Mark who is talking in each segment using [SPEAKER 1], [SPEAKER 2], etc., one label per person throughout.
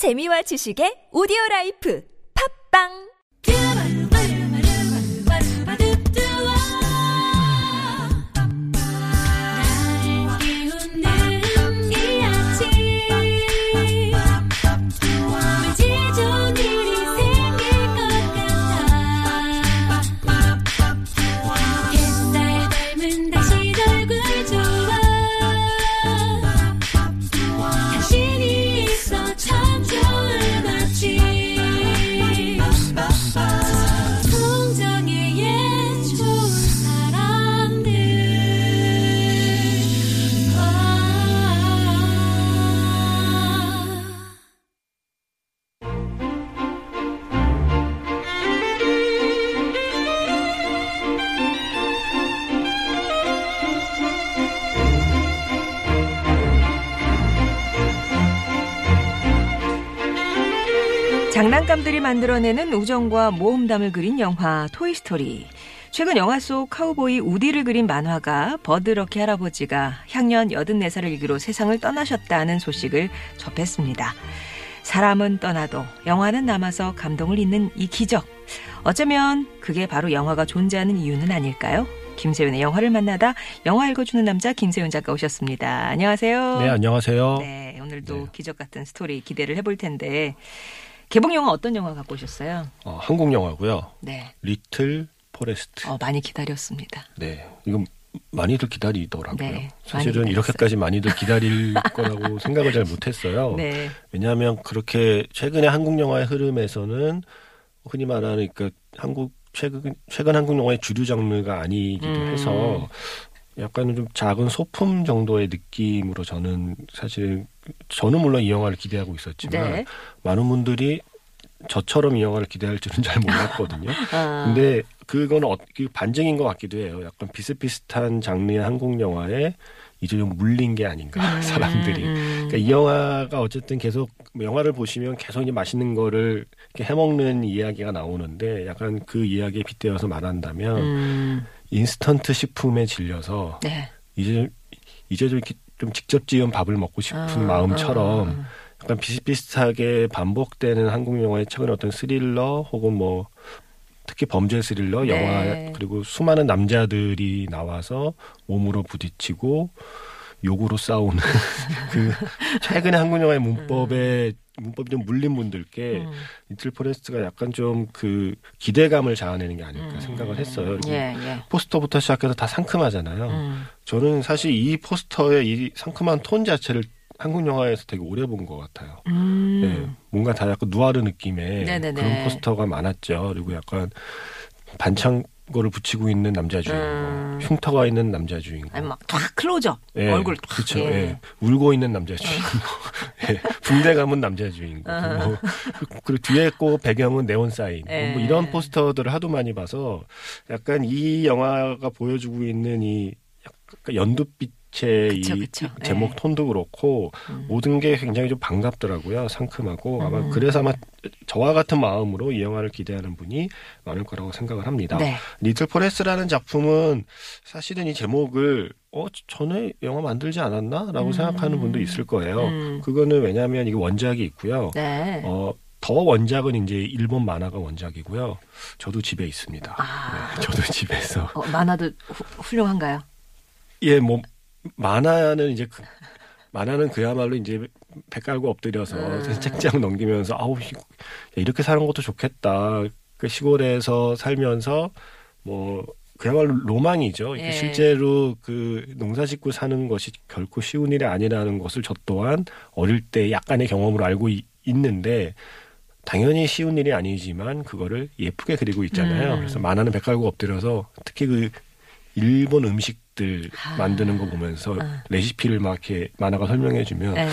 [SPEAKER 1] 재미와 지식의 오디오 라이프. 팝빵
[SPEAKER 2] 장난감들이 만들어내는 우정과 모험담을 그린 영화 토이스토리. 최근 영화 속 카우보이 우디를 그린 만화가 버드 러키 할아버지가 향년 84살을 일기로 세상을 떠나셨다는 소식을 접했습니다. 사람은 떠나도 영화는 남아서 감동을 잇는 이 기적. 어쩌면 그게 바로 영화가 존재하는 이유는 아닐까요? 김세윤의 영화를 만나다 영화 읽어주는 남자 김세윤 작가 오셨습니다. 안녕하세요.
[SPEAKER 3] 네, 안녕하세요.
[SPEAKER 2] 네, 오늘도
[SPEAKER 3] 네.
[SPEAKER 2] 기적 같은 스토리 기대를 해볼 텐데 개봉 영화 어떤 영화 갖고 오셨어요?
[SPEAKER 3] 어, 한국 영화고요.
[SPEAKER 2] 네,
[SPEAKER 3] 리틀 포레스트.
[SPEAKER 2] 어, 많이 기다렸습니다.
[SPEAKER 3] 네, 이건 많이들 기다리더라고요.
[SPEAKER 2] 네, 많이
[SPEAKER 3] 사실은
[SPEAKER 2] 기다렸어요.
[SPEAKER 3] 이렇게까지 많이들 기다릴 거라고 생각을 잘 못했어요.
[SPEAKER 2] 네,
[SPEAKER 3] 왜냐하면 그렇게 최근에 한국 영화의 흐름에서는 흔히 말하는 그 한국 최근 최근 한국 영화의 주류 장르가 아니기도
[SPEAKER 2] 음.
[SPEAKER 3] 해서 약간은 좀 작은 소품 정도의 느낌으로 저는 사실 저는 물론 이 영화를 기대하고 있었지만
[SPEAKER 2] 네.
[SPEAKER 3] 많은 분들이 저처럼 이 영화를 기대할 줄은 잘 몰랐거든요.
[SPEAKER 2] 아,
[SPEAKER 3] 근데 그건 어, 그 반증인 것 같기도 해요. 약간 비슷비슷한 장르의 한국 영화에 이제 좀 물린 게 아닌가 사람들이.
[SPEAKER 2] 음,
[SPEAKER 3] 그러니까 이 영화가 어쨌든 계속 뭐 영화를 보시면 계속 이제 맛있는 거를 이렇게 해먹는 이야기가 나오는데 약간 그 이야기에 빗대어서 말한다면
[SPEAKER 2] 음,
[SPEAKER 3] 인스턴트 식품에 질려서
[SPEAKER 2] 네,
[SPEAKER 3] 이제 이제 좀, 이렇게 좀 직접 지은 밥을 먹고 싶은
[SPEAKER 2] 아,
[SPEAKER 3] 마음처럼
[SPEAKER 2] 아,
[SPEAKER 3] 약간 비슷비슷하게 반복되는 한국 영화의 최근 어떤 스릴러 혹은 뭐 특히 범죄 스릴러
[SPEAKER 2] 네.
[SPEAKER 3] 영화 그리고 수많은 남자들이 나와서 몸으로 부딪히고 욕으로 싸우는 그 최근에 한국 영화의 문법에 문법이 좀 물린 분들께
[SPEAKER 2] 음,
[SPEAKER 3] 리틀 포레스트가 약간 좀 그 기대감을 자아내는 게 아닐까
[SPEAKER 2] 음,
[SPEAKER 3] 생각을 했어요. 그리고
[SPEAKER 2] 예, 예.
[SPEAKER 3] 포스터부터 시작해서 다 상큼하잖아요.
[SPEAKER 2] 음,
[SPEAKER 3] 저는 사실 이 포스터의 이 상큼한 톤 자체를 한국 영화에서 되게 오래 본 것 같아요.
[SPEAKER 2] 음,
[SPEAKER 3] 네, 뭔가 다 약간 누아르 느낌의
[SPEAKER 2] 네네네.
[SPEAKER 3] 그런 포스터가 많았죠. 그리고 약간 반창 고를 붙이고 있는 남자 주인공,
[SPEAKER 2] 음.
[SPEAKER 3] 흉터가 있는 남자 주인공.
[SPEAKER 2] 아니 막탁 클로즈업
[SPEAKER 3] 예,
[SPEAKER 2] 얼굴 탁.
[SPEAKER 3] 그렇죠.
[SPEAKER 2] 예.
[SPEAKER 3] 예. 울고 있는 남자 주인공, 예, 붕대 감은 남자 주인공.
[SPEAKER 2] 어.
[SPEAKER 3] 뭐, 그리고 뒤에 꼭 배경은 네온 사인.
[SPEAKER 2] 예.
[SPEAKER 3] 뭐 이런 포스터들을 하도 많이 봐서 약간 이 영화가 보여주고 있는 이 약간 연두빛의
[SPEAKER 2] 그쵸,
[SPEAKER 3] 이
[SPEAKER 2] 그쵸.
[SPEAKER 3] 제목
[SPEAKER 2] 예.
[SPEAKER 3] 톤도 그렇고
[SPEAKER 2] 음.
[SPEAKER 3] 모든 게 굉장히 좀 반갑더라고요. 상큼하고 아마
[SPEAKER 2] 음.
[SPEAKER 3] 그래서 아마 저와 같은 마음으로 이 영화를 기대하는 분이 많을 거라고 생각을 합니다.
[SPEAKER 2] 네.
[SPEAKER 3] 리틀 포레스라는 작품은 사실은 이 제목을 어 전에 영화 만들지 않았나라고
[SPEAKER 2] 음.
[SPEAKER 3] 생각하는 분도 있을 거예요.
[SPEAKER 2] 음.
[SPEAKER 3] 그거는 왜냐하면 이게 원작이 있고요.
[SPEAKER 2] 네.
[SPEAKER 3] 어, 더 원작은 이제 일본 만화가 원작이고요. 저도 집에 있습니다.
[SPEAKER 2] 아.
[SPEAKER 3] 네, 저도 집에서
[SPEAKER 2] 어, 만화도 후, 훌륭한가요?
[SPEAKER 3] 예, 뭐 만화는 이제 그, 만화는 그야말로 이제 배 깔고 엎드려서
[SPEAKER 2] 음.
[SPEAKER 3] 책장 넘기면서 아우 이- 이렇게 사는 것도 좋겠다. 그 시골에서 살면서 뭐 그야말로 로망이죠.
[SPEAKER 2] 예.
[SPEAKER 3] 실제로 그 농사 짓고 사는 것이 결코 쉬운 일이 아니라는 것을 저 또한 어릴 때 약간의 경험으로 알고 이- 있는데 당연히 쉬운 일이 아니지만 그거를 예쁘게 그리고 있잖아요.
[SPEAKER 2] 음.
[SPEAKER 3] 그래서 만화는 배 깔고 엎드려서 특히 그 일본 음식 들
[SPEAKER 2] 아.
[SPEAKER 3] 만드는 거 보면서
[SPEAKER 2] 아.
[SPEAKER 3] 레시피를 막 이렇게 만화가 설명해주면
[SPEAKER 2] 에.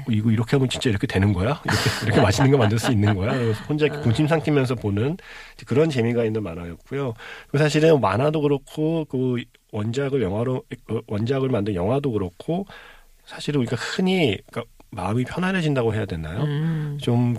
[SPEAKER 3] 어, 이거 이렇게 하면 진짜 이렇게 되는 거야? 이렇게, 이렇게 맛있는 거 만들 수 있는 거야? 혼자
[SPEAKER 2] 아.
[SPEAKER 3] 이렇게 군침 삼키면서 보는 그런 재미가 있는 만화였고요. 그리고 사실은 만화도 그렇고 그 원작을 영화로 어, 원작을 만든 영화도 그렇고 사실은 우리가 흔히 그러니까 마음이 편안해진다고 해야 되나요?
[SPEAKER 2] 음.
[SPEAKER 3] 좀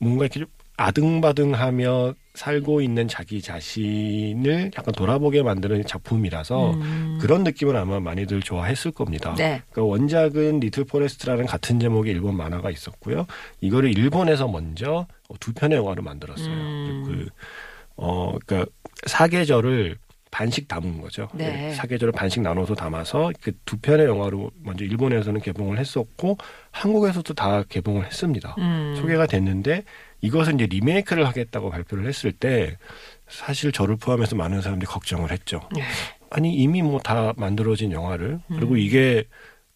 [SPEAKER 3] 뭔가 이렇게 좀 아등바등하며 살고 있는 자기 자신을 약간 돌아보게 만드는 작품이라서
[SPEAKER 2] 음.
[SPEAKER 3] 그런 느낌을 아마 많이들 좋아했을 겁니다.
[SPEAKER 2] 네.
[SPEAKER 3] 그러니까 원작은 리틀 포레스트라는 같은 제목의 일본 만화가 있었고요. 이거를 일본에서 먼저 두 편의 영화로 만들었어요.
[SPEAKER 2] 음.
[SPEAKER 3] 그, 어, 그러니까 사계절을 반씩 담은 거죠.
[SPEAKER 2] 네.
[SPEAKER 3] 사계절을 반씩 나눠서 담아서 그 두 편의 영화로 먼저 일본에서는 개봉을 했었고 한국에서도 다 개봉을 했습니다.
[SPEAKER 2] 음.
[SPEAKER 3] 소개가 됐는데 이것은 이제 리메이크를 하겠다고 발표를 했을 때 사실 저를 포함해서 많은 사람들이 걱정을 했죠.
[SPEAKER 2] 네.
[SPEAKER 3] 아니 이미 뭐 다 만들어진 영화를 그리고
[SPEAKER 2] 음.
[SPEAKER 3] 이게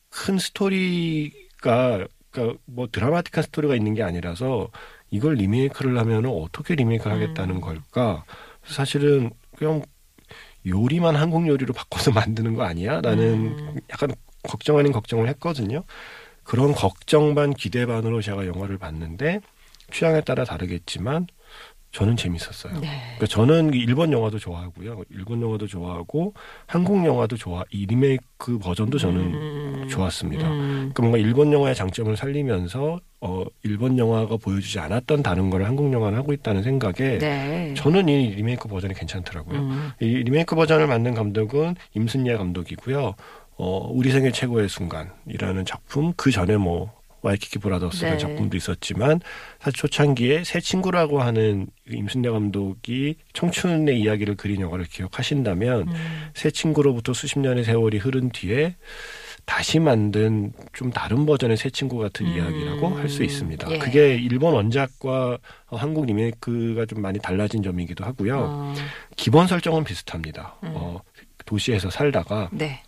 [SPEAKER 3] 큰 스토리가 그러니까 뭐 드라마틱한 스토리가 있는 게 아니라서 이걸 리메이크를 하면은 어떻게 리메이크를 하겠다는
[SPEAKER 2] 음.
[SPEAKER 3] 걸까? 사실은 그냥 요리만 한국 요리로 바꿔서 만드는 거 아니야?라는
[SPEAKER 2] 음.
[SPEAKER 3] 약간 걱정 아닌 걱정을 했거든요. 그런 걱정 반 기대 반으로 제가 영화를 봤는데 취향에 따라 다르겠지만 저는 재밌었어요.
[SPEAKER 2] 네.
[SPEAKER 3] 그러니까 저는 일본 영화도 좋아하고요. 일본 영화도 좋아하고 한국 영화도 좋아. 이 리메이크 버전도 저는
[SPEAKER 2] 음.
[SPEAKER 3] 좋았습니다.
[SPEAKER 2] 음.
[SPEAKER 3] 그러니까 뭔가 일본 영화의 장점을 살리면서 어 일본 영화가 보여주지 않았던 다른 걸 한국 영화는 하고 있다는 생각에
[SPEAKER 2] 네.
[SPEAKER 3] 저는 이 리메이크 버전이 괜찮더라고요.
[SPEAKER 2] 음.
[SPEAKER 3] 이 리메이크 버전을 만든 감독은 임순례 감독이고요. 어, 우리 생애 최고의 순간이라는 작품 그 전에 뭐 와이키키 브라더스라는
[SPEAKER 2] 네.
[SPEAKER 3] 작품도 있었지만 사실 초창기에 세 친구라고 하는 임순례 감독이 청춘의 이야기를 그린 영화를 기억하신다면
[SPEAKER 2] 음.
[SPEAKER 3] 세 친구로부터 수십 년의 세월이 흐른 뒤에 다시 만든 좀 다른 버전의 세 친구 같은
[SPEAKER 2] 음.
[SPEAKER 3] 이야기라고 할 수 있습니다.
[SPEAKER 2] 예.
[SPEAKER 3] 그게 일본 원작과 한국 리메이크가 좀 많이 달라진 점이기도 하고요.
[SPEAKER 2] 어.
[SPEAKER 3] 기본 설정은 비슷합니다.
[SPEAKER 2] 음.
[SPEAKER 3] 어, 도시에서 살다가
[SPEAKER 2] 네.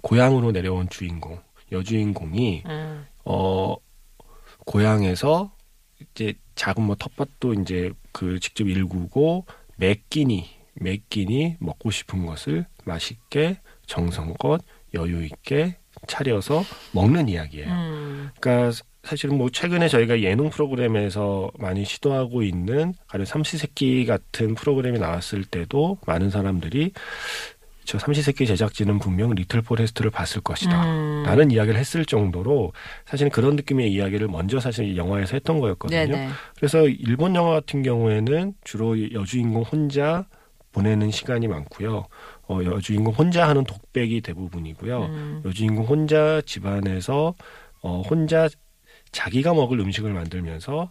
[SPEAKER 3] 고향으로 내려온 주인공, 여주인공이
[SPEAKER 2] 음.
[SPEAKER 3] 어 고향에서 이제 작은 뭐 텃밭도 이제 그 직접 일구고 매 끼니 매 끼니 먹고 싶은 것을 맛있게 정성껏 여유 있게 차려서 먹는 이야기예요.
[SPEAKER 2] 음.
[SPEAKER 3] 그러니까 사실은 뭐 최근에 저희가 예능 프로그램에서 많이 시도하고 있는 가령 삼시세끼 같은 프로그램이 나왔을 때도 많은 사람들이 저 삼시세끼 제작진은 분명 리틀 포레스트를 봤을 것이다.
[SPEAKER 2] 음.
[SPEAKER 3] 라는 이야기를 했을 정도로 사실은 그런 느낌의 이야기를 먼저 사실 이 영화에서 했던 거였거든요.
[SPEAKER 2] 네네.
[SPEAKER 3] 그래서 일본 영화 같은 경우에는 주로 여주인공 혼자 보내는 시간이 많고요. 어, 여주인공 혼자 하는 독백이 대부분이고요.
[SPEAKER 2] 음.
[SPEAKER 3] 여주인공 혼자 집안에서 어, 혼자 자기가 먹을 음식을 만들면서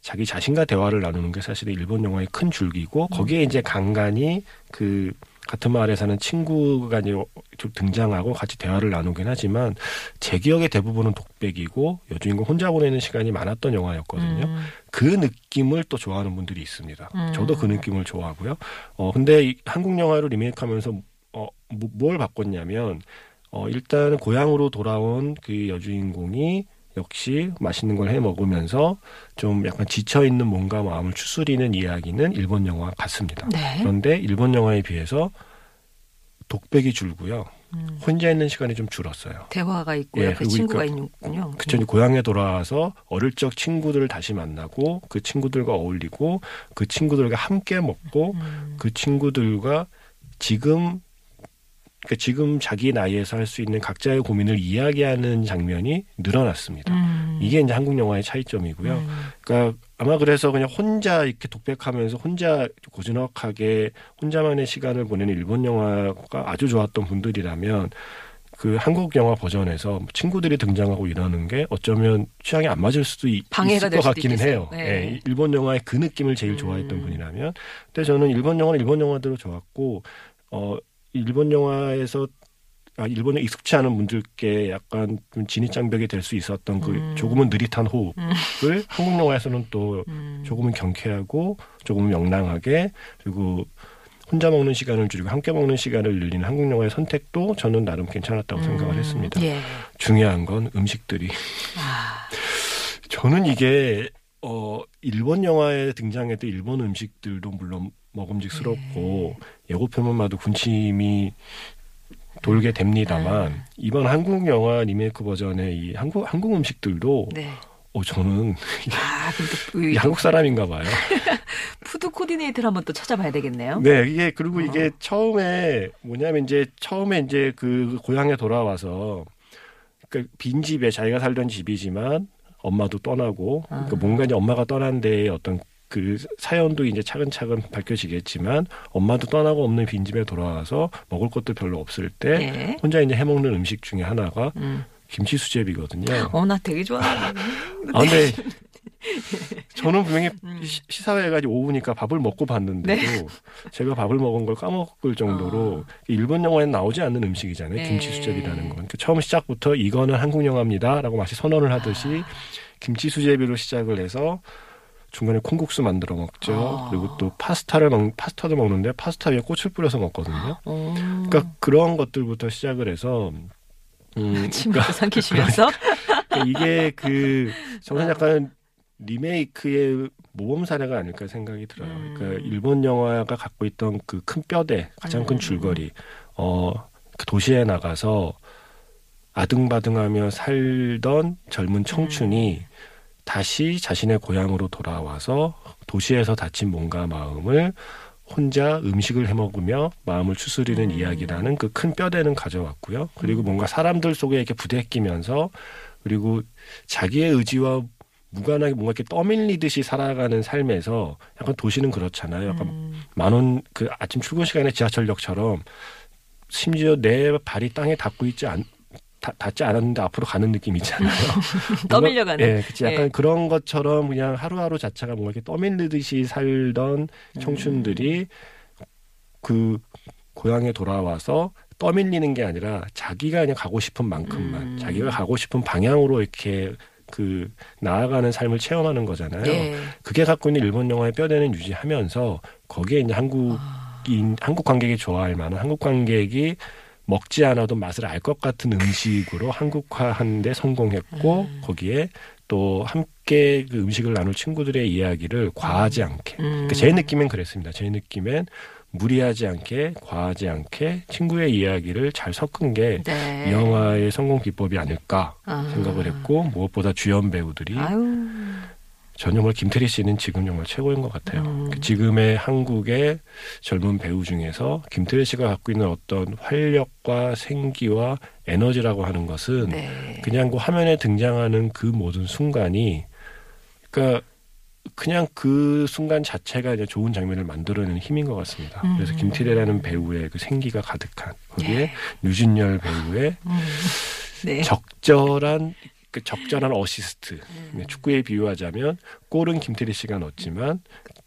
[SPEAKER 3] 자기 자신과 대화를 나누는 게 사실은 일본 영화의 큰 줄기고 거기에 이제 간간히 그 같은 마을에 사는 친구가 이제 좀 등장하고 같이 대화를 나누긴 하지만 제 기억의 대부분은 독백이고 여주인공 혼자 보내는 시간이 많았던 영화였거든요.
[SPEAKER 2] 음.
[SPEAKER 3] 그 느낌을 또 좋아하는 분들이 있습니다.
[SPEAKER 2] 음.
[SPEAKER 3] 저도 그 느낌을 좋아하고요. 어 근데 이 한국 영화로 리메이크하면서 어 뭐- 뭘 바꿨냐면 어 일단은 고향으로 돌아온 그 여주인공이 역시 맛있는 걸 해 먹으면서 좀 약간 지쳐 있는 몸과 마음을 추스리는 이야기는 일본 영화 같습니다.
[SPEAKER 2] 네.
[SPEAKER 3] 그런데 일본 영화에 비해서 독백이 줄고요.
[SPEAKER 2] 음.
[SPEAKER 3] 혼자 있는 시간이 좀 줄었어요.
[SPEAKER 2] 대화가 있고
[SPEAKER 3] 예,
[SPEAKER 2] 옆에
[SPEAKER 3] 그리고
[SPEAKER 2] 친구가
[SPEAKER 3] 그러니까
[SPEAKER 2] 있군요.
[SPEAKER 3] 그쵸. 이제 고향에 돌아와서 어릴 적 친구들을 다시 만나고 그 친구들과 어울리고 그 친구들과 함께 먹고
[SPEAKER 2] 음.
[SPEAKER 3] 그 친구들과 지금 그러니까 지금 자기 나이에서 할 수 있는 각자의 고민을 이야기하는 장면이 늘어났습니다.
[SPEAKER 2] 음.
[SPEAKER 3] 이게 이제 한국 영화의 차이점이고요.
[SPEAKER 2] 음.
[SPEAKER 3] 그러니까 아마 그래서 그냥 혼자 이렇게 독백하면서 혼자 고즈넉하게 혼자만의 시간을 보내는 일본 영화가 아주 좋았던 분들이라면 그 한국 영화 버전에서 친구들이 등장하고 이러는 게 어쩌면 취향이 안 맞을 수도 있,
[SPEAKER 2] 방해가
[SPEAKER 3] 있을 될것 같기는
[SPEAKER 2] 있겠어요.
[SPEAKER 3] 해요.
[SPEAKER 2] 네.
[SPEAKER 3] 예, 일본 영화의 그 느낌을 제일 좋아했던
[SPEAKER 2] 음.
[SPEAKER 3] 분이라면, 근데 저는 일본 영화는 일본 영화대로 좋았고, 어 일본 영화에서 아, 일본에 익숙치 않은 분들께 약간 좀 진입장벽이 될 수 있었던 그
[SPEAKER 2] 음.
[SPEAKER 3] 조금은 느릿한 호흡을
[SPEAKER 2] 음.
[SPEAKER 3] 한국 영화에서는 또
[SPEAKER 2] 음.
[SPEAKER 3] 조금은 경쾌하고 조금은 명랑하게 그리고 혼자 먹는 시간을 줄이고 함께 먹는 시간을 늘리는 한국 영화의 선택도 저는 나름 괜찮았다고 생각을
[SPEAKER 2] 음.
[SPEAKER 3] 했습니다.
[SPEAKER 2] 예.
[SPEAKER 3] 중요한 건 음식들이
[SPEAKER 2] 아.
[SPEAKER 3] 저는 이게 어 일본 영화에 등장했던 일본 음식들도 물론 먹음직스럽고
[SPEAKER 2] 네.
[SPEAKER 3] 예고편만 봐도 군침이 돌게 됩니다만
[SPEAKER 2] 음.
[SPEAKER 3] 이번 한국 영화 리메이크 버전의 이 한국 한국 음식들도
[SPEAKER 2] 네.
[SPEAKER 3] 어 저는
[SPEAKER 2] 아, 근데 그
[SPEAKER 3] 한국 사람인가 봐요.
[SPEAKER 2] 푸드 코디네이터를 한번 또 찾아봐야 되겠네요.
[SPEAKER 3] 네, 이게 그리고
[SPEAKER 2] 어.
[SPEAKER 3] 이게 처음에 뭐냐면 이제 처음에 이제 그 고향에 돌아와서 그 빈집에 자기가 살던 집이지만 엄마도 떠나고 그러니까
[SPEAKER 2] 아.
[SPEAKER 3] 뭔가 이제 엄마가 떠난 데에 어떤 그 사연도 이제 차근차근 밝혀지겠지만 엄마도 떠나고 없는 빈집에 돌아와서 먹을 것도 별로 없을 때
[SPEAKER 2] 네.
[SPEAKER 3] 혼자 이제 해먹는 음식 중에 하나가
[SPEAKER 2] 음.
[SPEAKER 3] 김치 수제비거든요.
[SPEAKER 2] 어, 나 되게 좋아하는.
[SPEAKER 3] 아 근데 저는 분명히
[SPEAKER 2] 음.
[SPEAKER 3] 시- 시사회 가지고 오후니까 밥을 먹고 봤는데도
[SPEAKER 2] 네.
[SPEAKER 3] 제가 밥을 먹은 걸 까먹을 정도로 일본 영화에는 나오지 않는 음식이잖아요.
[SPEAKER 2] 아. 네.
[SPEAKER 3] 김치 수제비라는 건. 그러니까 처음 시작부터 이거는 한국 영화입니다라고 마치 선언을 하듯이 김치 수제비로 시작을 해서 중간에 콩국수 만들어 먹죠.
[SPEAKER 2] 아.
[SPEAKER 3] 그리고 또 파스타를 먹 파스타도 먹는데 파스타 위에 꽃을 뿌려서 먹거든요.
[SPEAKER 2] 어.
[SPEAKER 3] 그러니까 그런 것들부터 시작을 해서 음,
[SPEAKER 2] 침을 삼키시면서.
[SPEAKER 3] 그러니까 이게 그 저는 약간 리메이크의 모범 사례가 아닐까 생각이 들어요.
[SPEAKER 2] 음.
[SPEAKER 3] 그러니까 일본 영화가 갖고 있던 그 큰 뼈대, 가장 큰
[SPEAKER 2] 음.
[SPEAKER 3] 줄거리, 어, 그 도시에 나가서 아등바등하며 살던 젊은 청춘이
[SPEAKER 2] 음.
[SPEAKER 3] 다시 자신의 고향으로 돌아와서 도시에서 다친 몸과 마음을 혼자 음식을 해 먹으며 마음을 추스리는
[SPEAKER 2] 음.
[SPEAKER 3] 이야기라는 그 큰 뼈대는 가져왔고요. 그리고 뭔가 사람들 속에 이렇게 부대끼면서 그리고 자기의 의지와 무관하게 뭔가 이렇게 떠밀리듯이 살아가는 삶에서 약간 도시는 그렇잖아요. 약간
[SPEAKER 2] 음.
[SPEAKER 3] 만원 그 아침 출근 시간에 지하철역처럼 심지어 내 발이 땅에 닿고 있지 않 닿- 닿지 않았는데 앞으로 가는 느낌 있잖아요.
[SPEAKER 2] 떠밀려가는.
[SPEAKER 3] 예, 그치. 약간
[SPEAKER 2] 예.
[SPEAKER 3] 그런 것처럼 그냥 하루하루 자체가 뭔가 이렇게 떠밀리듯이 살던 청춘들이 그 고향에 돌아와서 떠밀리는 게 아니라 자기가 그냥 가고 싶은 만큼만
[SPEAKER 2] 음.
[SPEAKER 3] 자기가 가고 싶은 방향으로 이렇게 그 나아가는 삶을 체험하는 거잖아요.
[SPEAKER 2] 예.
[SPEAKER 3] 그게 갖고 있는 일본 영화의 뼈대는 유지하면서 거기에 이제 한국인
[SPEAKER 2] 아.
[SPEAKER 3] 한국 관객이 좋아할 만한 한국 관객이 먹지 않아도 맛을 알 것 같은 음식으로 한국화하는데 성공했고
[SPEAKER 2] 음.
[SPEAKER 3] 거기에 또 함께 그 음식을 나눌 친구들의 이야기를 과하지 않게
[SPEAKER 2] 음.
[SPEAKER 3] 그러니까 제 느낌엔 그랬습니다. 제 느낌엔 무리하지 않게 과하지 않게 친구의 이야기를 잘 섞은 게이
[SPEAKER 2] 네.
[SPEAKER 3] 영화의 성공 비법이 아닐까
[SPEAKER 2] 아.
[SPEAKER 3] 생각을 했고 무엇보다 주연 배우들이
[SPEAKER 2] 아유.
[SPEAKER 3] 전 정말 김태리 씨는 지금 정말 최고인 것 같아요.
[SPEAKER 2] 음.
[SPEAKER 3] 그 지금의 한국의 젊은 배우 중에서 김태리 씨가 갖고 있는 어떤 활력과 생기와 에너지라고 하는 것은
[SPEAKER 2] 네.
[SPEAKER 3] 그냥 그 화면에 등장하는 그 모든 순간이 그러니까 그냥 그 순간 자체가 이제 좋은 장면을 만들어내는 힘인 것 같습니다.
[SPEAKER 2] 음.
[SPEAKER 3] 그래서 김태리라는 배우의 그 생기가 가득한 거기에
[SPEAKER 2] 예.
[SPEAKER 3] 유진열 배우의
[SPEAKER 2] 음. 네.
[SPEAKER 3] 적절한 그 적절한 어시스트.
[SPEAKER 2] 음.
[SPEAKER 3] 축구에 비유하자면 골은 김태리 씨가 넣었지만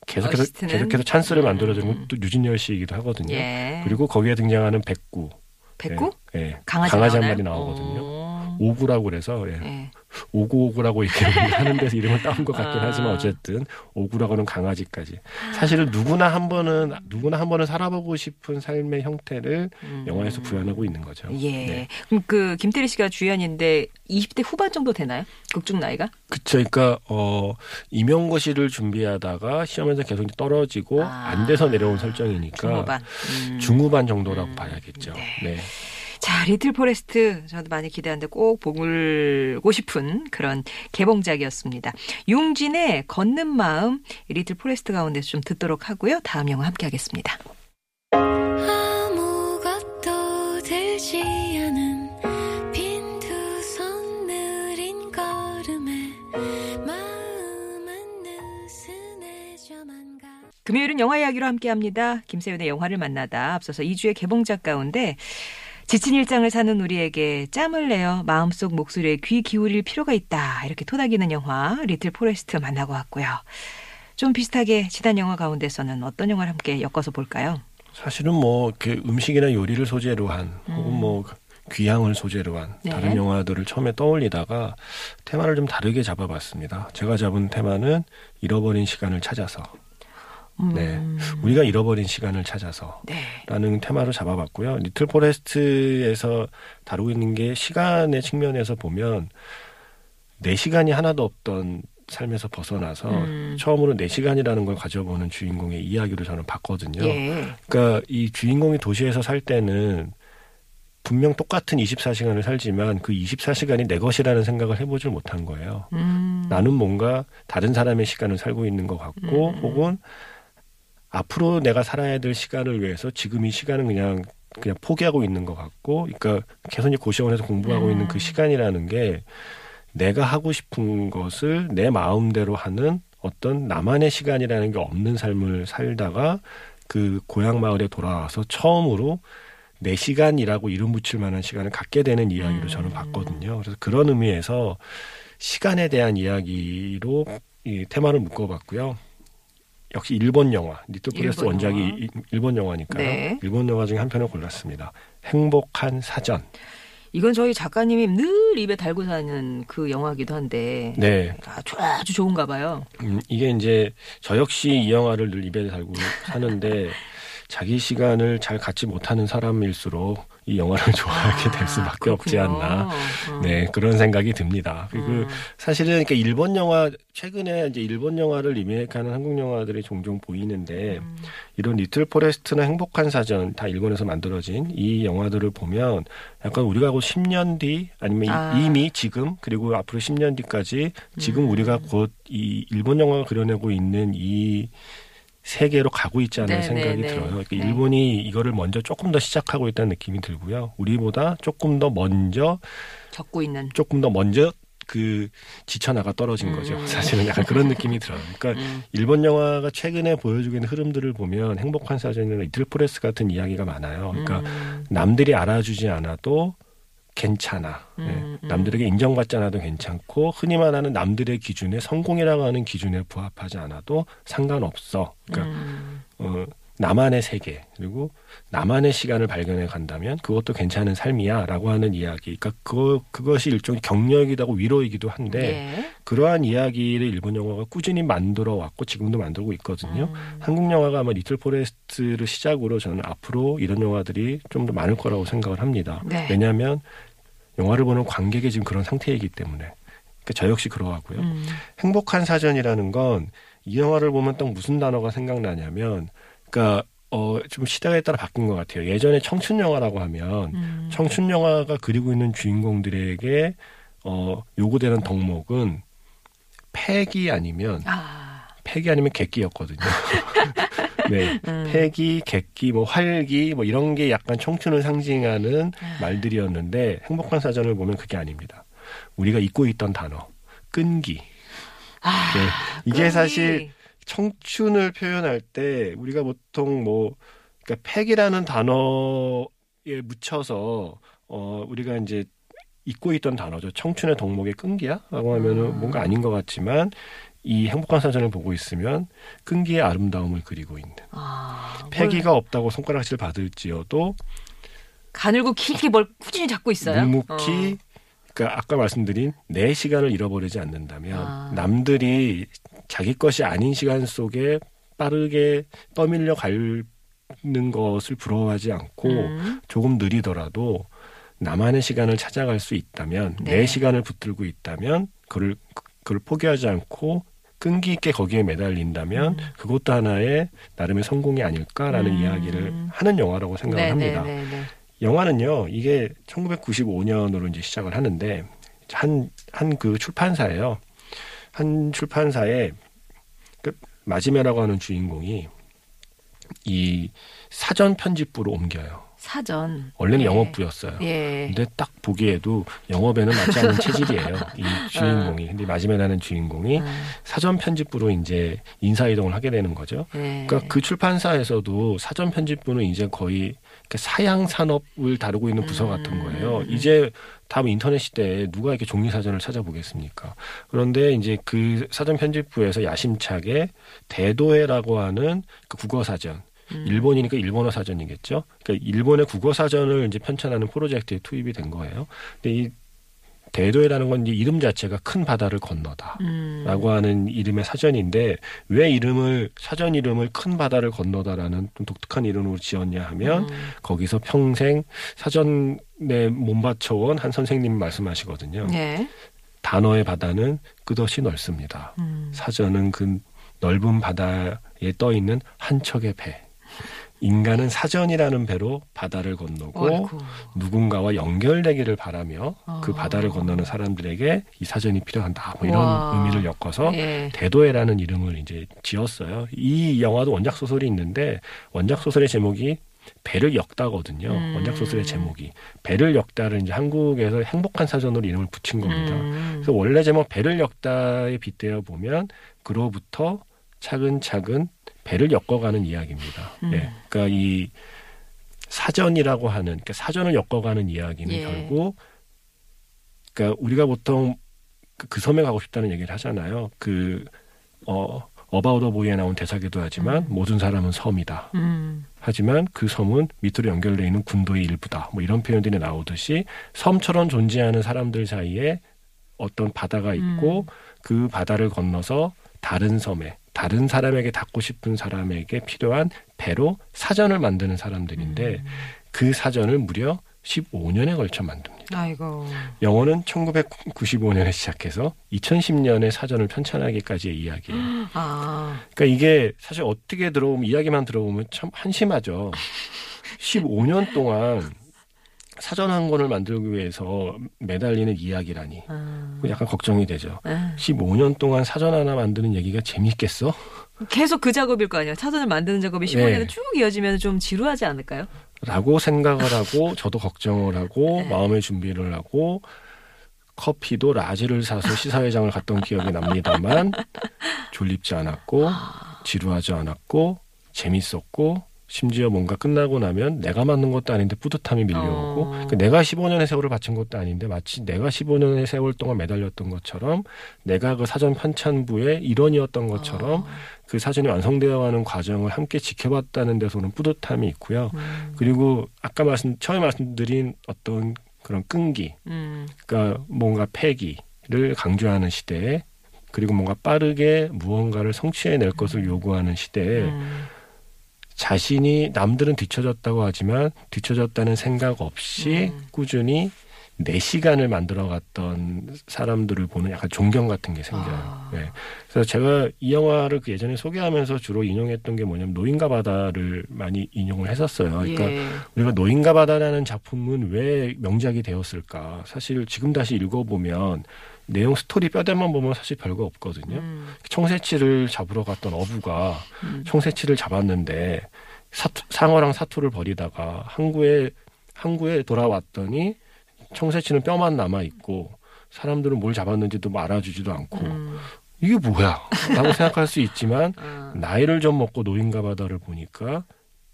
[SPEAKER 3] 계속해서
[SPEAKER 2] 어시스트는?
[SPEAKER 3] 계속해서 찬스를 만들어주는
[SPEAKER 2] 음.
[SPEAKER 3] 건 또 류준열 씨이기도 하거든요.
[SPEAKER 2] 예.
[SPEAKER 3] 그리고 거기에 등장하는 백구,
[SPEAKER 2] 백구?
[SPEAKER 3] 예, 예.
[SPEAKER 2] 강아지,
[SPEAKER 3] 강아지 한? 마리 나오거든요.
[SPEAKER 2] 어.
[SPEAKER 3] 오구라고 그래서 예.
[SPEAKER 2] 예.
[SPEAKER 3] 오구오구라고 이렇게 하는 데서 이름을 따온 것 같긴
[SPEAKER 2] 아.
[SPEAKER 3] 하지만 어쨌든 오구라고는 강아지까지. 사실은 누구나 한 번은 누구나 한 번은 살아보고 싶은 삶의 형태를
[SPEAKER 2] 음.
[SPEAKER 3] 영화에서 구현하고 있는 거죠.
[SPEAKER 2] 예.
[SPEAKER 3] 네.
[SPEAKER 2] 그럼 그 김태리 씨가 주연인데 20대 후반 정도 되나요? 극중 나이가?
[SPEAKER 3] 그쵸. 그러니까 어 임용고시를 준비하다가 시험에서 계속 떨어지고
[SPEAKER 2] 아.
[SPEAKER 3] 안 돼서 내려온 설정이니까
[SPEAKER 2] 중후반. 음.
[SPEAKER 3] 중후반 정도라고
[SPEAKER 2] 음.
[SPEAKER 3] 봐야겠죠.
[SPEAKER 2] 네.
[SPEAKER 3] 네.
[SPEAKER 2] 자, 리틀 포레스트 저도 많이 기대하는데 꼭 보고 싶은 그런 개봉작이었습니다. 융진의 걷는 마음 리틀 포레스트 가운데서 좀 듣도록 하고요. 다음 영화 함께 하겠습니다.
[SPEAKER 4] 아무것도 들지 않은
[SPEAKER 2] 금요일은 영화 이야기로 함께 합니다. 김세윤의 영화를 만나다 앞서서 이 주의 개봉작 가운데 지친 일상을 사는 우리에게 짬을 내어 마음속 목소리에 귀 기울일 필요가 있다. 이렇게 토닥이는 영화 리틀 포레스트 만나고 왔고요. 좀 비슷하게 지난 영화 가운데서는 어떤 영화를 함께 엮어서 볼까요?
[SPEAKER 3] 사실은 뭐 이렇게 음식이나 요리를 소재로 한 혹은 뭐 귀향을 소재로 한
[SPEAKER 2] 음. 네.
[SPEAKER 3] 다른 영화들을 처음에 떠올리다가 테마를 좀 다르게 잡아봤습니다. 제가 잡은 테마는 잃어버린 시간을 찾아서. 네.
[SPEAKER 2] 음,
[SPEAKER 3] 우리가 잃어버린 시간을 찾아서.
[SPEAKER 2] 네.
[SPEAKER 3] 라는 테마로 잡아봤고요. 리틀 포레스트에서 다루고 있는 게 시간의 측면에서 보면 내 시간이 하나도 없던 삶에서 벗어나서
[SPEAKER 2] 음.
[SPEAKER 3] 처음으로 내 시간이라는 걸 가져보는 주인공의 이야기로 저는 봤거든요.
[SPEAKER 2] 예.
[SPEAKER 3] 그러니까 이 주인공이 도시에서 살 때는 분명 똑같은 24시간을 살지만 그 24시간이 내 것이라는 생각을 해보질 못한 거예요.
[SPEAKER 2] 음.
[SPEAKER 3] 나는 뭔가 다른 사람의 시간을 살고 있는 것 같고
[SPEAKER 2] 음.
[SPEAKER 3] 혹은 앞으로 내가 살아야 될 시간을 위해서 지금 이 시간은 그냥 그냥 포기하고 있는 것 같고 그러니까 계속 이제 고시원에서 공부하고
[SPEAKER 2] 음.
[SPEAKER 3] 있는 그 시간이라는 게 내가 하고 싶은 것을 내 마음대로 하는 어떤 나만의 시간이라는 게 없는 삶을 살다가 그 고향 마을에 돌아와서 처음으로 내 시간이라고 이름 붙일 만한 시간을 갖게 되는 이야기로
[SPEAKER 2] 음.
[SPEAKER 3] 저는 봤거든요. 그래서 그런 의미에서 시간에 대한 이야기로 이 테마를 묶어봤고요. 역시 일본 영화 리틀 프레스
[SPEAKER 2] 일본
[SPEAKER 3] 원작이
[SPEAKER 2] 영화.
[SPEAKER 3] 이- 일본 영화니까요.
[SPEAKER 2] 네.
[SPEAKER 3] 일본 영화 중에 한 편을 골랐습니다. 행복한 사전.
[SPEAKER 2] 이건 저희 작가님이 늘 입에 달고 사는 그 영화기도 한데
[SPEAKER 3] 네,
[SPEAKER 2] 아주 아주 좋은가 봐요.
[SPEAKER 3] 음, 이게 이제 저 역시 이 영화를 늘 입에 달고 사는데 자기 시간을 잘 갖지 못하는 사람일수록 이 영화를 좋아하게 될 수밖에 없지
[SPEAKER 2] 아, 그렇군요.
[SPEAKER 3] 않나.
[SPEAKER 2] 어.
[SPEAKER 3] 네, 그런 생각이 듭니다. 그리고
[SPEAKER 2] 음.
[SPEAKER 3] 사실은 그러니까 일본 영화 최근에 이제 일본 영화를 리메이크하는 한국 영화들이 종종 보이는데
[SPEAKER 2] 음.
[SPEAKER 3] 이런 리틀 포레스트나 행복한 사전 다 일본에서 만들어진 이 영화들을 보면 약간 우리가 곧 10년 뒤 아니면 이-
[SPEAKER 2] 아.
[SPEAKER 3] 이미 지금 그리고 앞으로 10년 뒤까지 지금
[SPEAKER 2] 음.
[SPEAKER 3] 우리가 곧 이 일본 영화가 그려내고 있는 이 세계로 가고 있지 않나
[SPEAKER 2] 네,
[SPEAKER 3] 생각이
[SPEAKER 2] 네, 네.
[SPEAKER 3] 들어요. 그러니까
[SPEAKER 2] 네.
[SPEAKER 3] 일본이 이거를 먼저 조금 더 시작하고 있다는 느낌이 들고요. 우리보다 조금 더 먼저
[SPEAKER 2] 겪고 있는.
[SPEAKER 3] 조금 더 먼저 그 지쳐 나가떨어진
[SPEAKER 2] 음.
[SPEAKER 3] 거죠. 사실은 약간 그런 느낌이 들어요. 그러니까
[SPEAKER 2] 음.
[SPEAKER 3] 일본 영화가 최근에 보여주고 있는 흐름들을 보면 행복한 사전이나 리틀 포레스트 같은 이야기가 많아요. 그러니까
[SPEAKER 2] 음.
[SPEAKER 3] 남들이 알아주지 않아도 괜찮아. 네.
[SPEAKER 2] 음, 음.
[SPEAKER 3] 남들에게 인정받지 않아도 괜찮고 흔히 말하는 남들의 기준에 성공이라고 하는 기준에 부합하지 않아도 상관없어. 그러니까
[SPEAKER 2] 음.
[SPEAKER 3] 어, 나만의 세계 그리고 나만의 시간을 발견해 간다면 그것도 괜찮은 삶이야라고 하는 이야기. 그러니까 그거 그것이 일종의 격려이기도 하고 위로이기도 한데
[SPEAKER 2] 예.
[SPEAKER 3] 그러한 이야기를 일본 영화가 꾸준히 만들어 왔고 지금도 만들고 있거든요.
[SPEAKER 2] 음.
[SPEAKER 3] 한국 영화가 아마 리틀 포레스트를 시작으로 저는 앞으로 이런 영화들이 좀 더 많을 거라고 생각을 합니다.
[SPEAKER 2] 네.
[SPEAKER 3] 왜냐하면 영화를 보는 관객이 지금 그런 상태이기 때문에. 그러니까 저 역시 그러하고요.
[SPEAKER 2] 음.
[SPEAKER 3] 행복한 사전이라는 건 이 영화를 보면 딱 무슨 단어가 생각나냐면, 그러니까 어, 좀 시대에 따라 바뀐 것 같아요. 예전에 청춘 영화라고 하면
[SPEAKER 2] 음.
[SPEAKER 3] 청춘 영화가 그리고 있는 주인공들에게 어, 요구되는 덕목은 패기 아니면
[SPEAKER 2] 아.
[SPEAKER 3] 패기 아니면 객기였거든요. 네,
[SPEAKER 2] 음.
[SPEAKER 3] 패기, 객기, 뭐 활기, 뭐 이런 게 약간 청춘을 상징하는
[SPEAKER 2] 아.
[SPEAKER 3] 말들이었는데 행복한 사전을 보면 그게 아닙니다. 우리가 잊고 있던 단어, 끈기.
[SPEAKER 2] 아.
[SPEAKER 3] 네, 이게
[SPEAKER 2] 끈기.
[SPEAKER 3] 사실 청춘을 표현할 때 우리가 보통 뭐 그러니까 팩이라는 단어에 묻혀서 어 우리가 이제 잊고 있던 단어죠. 청춘의 덕목의 끈기야라고 하면은
[SPEAKER 2] 음.
[SPEAKER 3] 뭔가 아닌 것 같지만 이 행복한 사전을 보고 있으면 끈기의 아름다움을 그리고 있는
[SPEAKER 2] 아.
[SPEAKER 3] 패기가 없다고 손가락질 받을지어도
[SPEAKER 2] 가늘고 길게 뭘 꾸준히 잡고 있어요.
[SPEAKER 3] 묵묵히 그러니까 아까 말씀드린 내 시간을 잃어버리지 않는다면
[SPEAKER 2] 아.
[SPEAKER 3] 남들이 자기 것이 아닌 시간 속에 빠르게 떠밀려 가는 것을 부러워하지 않고
[SPEAKER 2] 음.
[SPEAKER 3] 조금 느리더라도 나만의 시간을 찾아갈 수 있다면
[SPEAKER 2] 네.
[SPEAKER 3] 내 시간을 붙들고 있다면 그걸 그걸 포기하지 않고 끈기 있게 거기에 매달린다면
[SPEAKER 2] 음.
[SPEAKER 3] 그것도 하나의 나름의 성공이 아닐까라는
[SPEAKER 2] 음.
[SPEAKER 3] 이야기를 하는 영화라고 생각을
[SPEAKER 2] 네,
[SPEAKER 3] 합니다.
[SPEAKER 2] 네, 네, 네.
[SPEAKER 3] 영화는요, 이게 1995년으로 이제 시작을 하는데, 한, 한 그 출판사예요. 한 출판사에, 그, 마지메라고 하는 주인공이 이 사전 편집부로 옮겨요.
[SPEAKER 2] 사전.
[SPEAKER 3] 원래는
[SPEAKER 2] 예.
[SPEAKER 3] 영업부였어요.
[SPEAKER 2] 예.
[SPEAKER 3] 근데 딱 보기에도 영업에는 맞지 않는 체질이에요. 이 주인공이. 근데 마지메라는 주인공이
[SPEAKER 2] 음.
[SPEAKER 3] 사전 편집부로 이제 인사이동을 하게 되는 거죠.
[SPEAKER 2] 예.
[SPEAKER 3] 그러니까 그 출판사에서도 사전 편집부는 이제 거의 사양 산업을 다루고 있는 부서 같은 거예요.
[SPEAKER 2] 음.
[SPEAKER 3] 이제 다음 인터넷 시대에 누가 이렇게 종이 사전을 찾아보겠습니까? 그런데 이제 그 사전 편집부에서 야심차게 대도해라고 하는 그 국어 사전
[SPEAKER 2] 음.
[SPEAKER 3] 일본이니까 일본어 사전이겠죠. 그러니까 일본의 국어 사전을 이제 편찬하는 프로젝트에 투입이 된 거예요. 근데 이 대도해라는 건 이제 이름 자체가 큰 바다를 건너다.
[SPEAKER 2] 음.
[SPEAKER 3] 라고 하는 이름의 사전인데 왜 이름을 사전 이름을 큰 바다를 건너다라는 좀 독특한 이름으로 지었냐 하면
[SPEAKER 2] 음.
[SPEAKER 3] 거기서 평생 사전에 몸바쳐온 한 선생님이 말씀하시거든요.
[SPEAKER 2] 예.
[SPEAKER 3] 단어의 바다는 끝없이 넓습니다.
[SPEAKER 2] 음.
[SPEAKER 3] 사전은 그 넓은 바다에 떠 있는 한 척의 배. 인간은 사전이라는 배로 바다를 건너고
[SPEAKER 2] 어이구.
[SPEAKER 3] 누군가와 연결되기를 바라며 그
[SPEAKER 2] 아.
[SPEAKER 3] 바다를 건너는 사람들에게 이 사전이 필요한다. 뭐 이런
[SPEAKER 2] 와.
[SPEAKER 3] 의미를 엮어서
[SPEAKER 2] 예.
[SPEAKER 3] 대도해라는 이름을 이제 지었어요. 이 영화도 원작 소설이 있는데 원작 소설의 제목이 배를 엮다거든요.
[SPEAKER 2] 음.
[SPEAKER 3] 원작 소설의 제목이 배를 엮다를 이제 한국에서 행복한 사전으로 이름을 붙인 겁니다.
[SPEAKER 2] 음.
[SPEAKER 3] 그래서 원래 제목 배를 엮다에 빗대어 보면 그로부터 차근차근 배를 엮어가는 이야기입니다.
[SPEAKER 2] 음.
[SPEAKER 3] 예, 그러니까 이 사전이라고 하는 그러니까 사전을 엮어가는 이야기는
[SPEAKER 2] 예.
[SPEAKER 3] 결국 그러니까 우리가 보통 그, 그 섬에 가고 싶다는 얘기를 하잖아요. 그 어, 어바우더 보이에 나온 대사기도 하지만
[SPEAKER 2] 음.
[SPEAKER 3] 모든 사람은 섬이다.
[SPEAKER 2] 음.
[SPEAKER 3] 하지만 그 섬은 밑으로 연결되어 있는 군도의 일부다. 뭐 이런 표현들이 나오듯이 섬처럼 존재하는 사람들 사이에 어떤 바다가 있고
[SPEAKER 2] 음.
[SPEAKER 3] 그 바다를 건너서 다른 섬에 다른 사람에게 닿고 싶은 사람에게 필요한 배로 사전을 만드는 사람들인데
[SPEAKER 2] 음.
[SPEAKER 3] 그 사전을 무려 15년에 걸쳐 만듭니다.
[SPEAKER 2] 아이고.
[SPEAKER 3] 영어는 1995년에 시작해서 2010년에 사전을 편찬하기까지의 이야기예요.
[SPEAKER 2] 아.
[SPEAKER 3] 그러니까 이게 사실 어떻게 들어보면 이야기만 들어보면 참 한심하죠. 15년 동안 사전 한 권을 만들기 위해서 매달리는 이야기라니
[SPEAKER 2] 아.
[SPEAKER 3] 약간 걱정이 되죠.
[SPEAKER 2] 아.
[SPEAKER 3] 15년 동안 사전 하나 만드는 얘기가 재밌겠어?
[SPEAKER 2] 계속 그 작업일 거 아니에요. 차전을 만드는 작업이 15년에
[SPEAKER 3] 네.
[SPEAKER 2] 쭉 이어지면 좀 지루하지 않을까요?
[SPEAKER 3] 라고 생각을 하고 저도 걱정을 하고
[SPEAKER 2] 네.
[SPEAKER 3] 마음의 준비를 하고 커피도 라지를 사서 시사회장을 갔던 기억이 납니다만 졸립지 않았고 지루하지 않았고 재밌었고 심지어 뭔가 끝나고 나면 내가 만든 것도 아닌데 뿌듯함이 밀려오고
[SPEAKER 2] 어.
[SPEAKER 3] 그러니까 내가 15년의 세월을 바친 것도 아닌데 마치 내가 15년의 세월 동안 매달렸던 것처럼 내가 그 사전 편찬부의 일원이었던 것처럼
[SPEAKER 2] 어.
[SPEAKER 3] 그 사전이 완성되어 가는 과정을 함께 지켜봤다는 데서 오는 뿌듯함이 있고요.
[SPEAKER 2] 음.
[SPEAKER 3] 그리고 아까 말씀 처음에 말씀드린 어떤 그런 끈기,
[SPEAKER 2] 음.
[SPEAKER 3] 그러니까 뭔가 패기를 강조하는 시대에 그리고 뭔가 빠르게 무언가를 성취해낼 것을 요구하는 시대에
[SPEAKER 2] 음.
[SPEAKER 3] 자신이 남들은 뒤처졌다고 하지만 뒤처졌다는 생각 없이
[SPEAKER 2] 음.
[SPEAKER 3] 꾸준히 내 시간을 만들어갔던 사람들을 보는 약간 존경 같은 게 생겨요.
[SPEAKER 2] 아.
[SPEAKER 3] 네. 그래서 제가 이 영화를 그 예전에 소개하면서 주로 인용했던 게 뭐냐면 노인과 바다를 많이 인용을 했었어요. 그러니까
[SPEAKER 2] 예.
[SPEAKER 3] 우리가 노인과 바다라는 작품은 왜 명작이 되었을까? 사실 지금 다시 읽어보면 내용 스토리 뼈대만 보면 사실 별거 없거든요.
[SPEAKER 2] 음.
[SPEAKER 3] 청새치를 잡으러 갔던 어부가
[SPEAKER 2] 음.
[SPEAKER 3] 청새치를 잡았는데 사투, 상어랑 사투를 벌이다가 항구에 항구에 돌아왔더니 청새치는 뼈만 남아 있고 사람들은 뭘 잡았는지도 뭐 알아주지도 않고
[SPEAKER 2] 음.
[SPEAKER 3] 이게 뭐야? 라고 생각할 수 있지만
[SPEAKER 2] 아.
[SPEAKER 3] 나이를 좀 먹고 노인과 바다를 보니까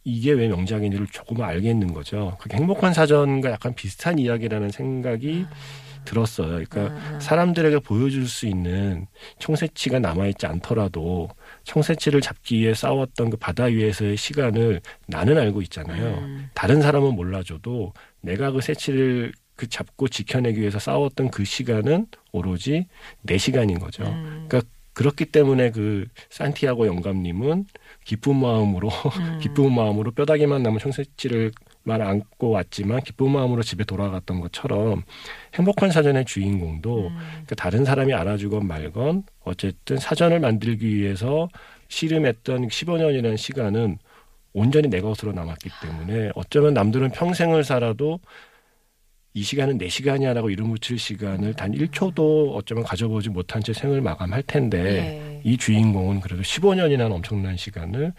[SPEAKER 3] 이게 왜 명작인지를 조금 알겠는 거죠. 그게 행복한 사전과 약간 비슷한 이야기라는 생각이 들었어요. 그러니까
[SPEAKER 2] 아.
[SPEAKER 3] 사람들에게 보여줄 수 있는 청새치가 남아있지 않더라도 청새치를 잡기 위해 싸웠던 그 바다 위에서의 시간을 나는 알고 있잖아요.
[SPEAKER 2] 음.
[SPEAKER 3] 다른 사람은 몰라줘도 내가 그 새치를 그 잡고 지켜내기 위해서 싸웠던 그 시간은 오로지 내 시간인 거죠.
[SPEAKER 2] 음.
[SPEAKER 3] 그러니까 그렇기 때문에 그 산티아고 영감님은 기쁜 마음으로
[SPEAKER 2] 음.
[SPEAKER 3] 기쁜 마음으로 뼈다귀만 남은 청새치를 만 안고 왔지만 기쁜 마음으로 집에 돌아갔던 것처럼 행복한 사전의 주인공도
[SPEAKER 2] 음.
[SPEAKER 3] 그러니까 다른 사람이 알아주건 말건 어쨌든 사전을 만들기 위해서 씨름했던 15년이라는 시간은 온전히 내 것으로 남았기 때문에 어쩌면 남들은 평생을 살아도 이 시간은 내 시간이야라고 이름 붙일 시간을 단 1초도 어쩌면 가져보지 못한 채 생을 마감할 텐데
[SPEAKER 2] 예.
[SPEAKER 3] 이 주인공은 그래도 15년이라는 엄청난 시간을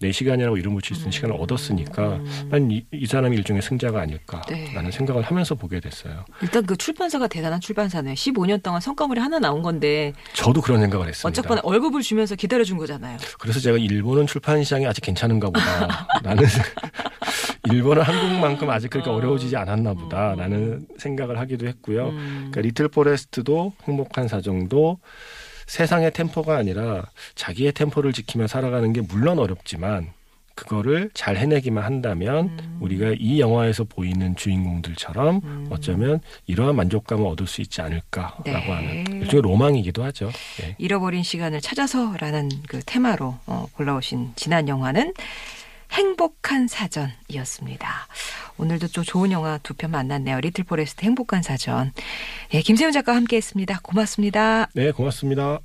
[SPEAKER 3] 내 시간이라고 이름 붙일 수 있는 시간을 얻었으니까
[SPEAKER 2] 음.
[SPEAKER 3] 난 이, 이 사람이 일종의 승자가 아닐까라는
[SPEAKER 2] 네.
[SPEAKER 3] 생각을 하면서 보게 됐어요.
[SPEAKER 2] 일단 그 출판사가 대단한 출판사네요. 15년 동안 성과물이 하나 나온 건데
[SPEAKER 3] 저도 그런 생각을 했습니다.
[SPEAKER 2] 어쨌거나 월급을 주면서 기다려준 거잖아요.
[SPEAKER 3] 그래서 제가 일본은 출판 시장이 아직 괜찮은가 보다. 나는 일본은 한국만큼 아직 그렇게
[SPEAKER 2] 어.
[SPEAKER 3] 어려워지지 않았나 보다라는 생각을 하기도 했고요.
[SPEAKER 2] 음.
[SPEAKER 3] 그러니까 리틀 포레스트도 행복한 사정도 세상의 템포가 아니라 자기의 템포를 지키며 살아가는 게 물론 어렵지만 그거를 잘 해내기만 한다면
[SPEAKER 2] 음.
[SPEAKER 3] 우리가 이 영화에서 보이는 주인공들처럼
[SPEAKER 2] 음.
[SPEAKER 3] 어쩌면 이러한 만족감을 얻을 수 있지 않을까라고
[SPEAKER 2] 네.
[SPEAKER 3] 하는 일종의 로망이기도 하죠. 예.
[SPEAKER 2] 잃어버린 시간을 찾아서라는 그 테마로 어, 골라오신 지난 영화는 행복한 사전이었습니다. 오늘도 좀 좋은 영화 두 편 만났네요. 리틀 포레스트 행복한 사전. 예, 김세윤 작가와 함께했습니다. 고맙습니다.
[SPEAKER 3] 네, 고맙습니다.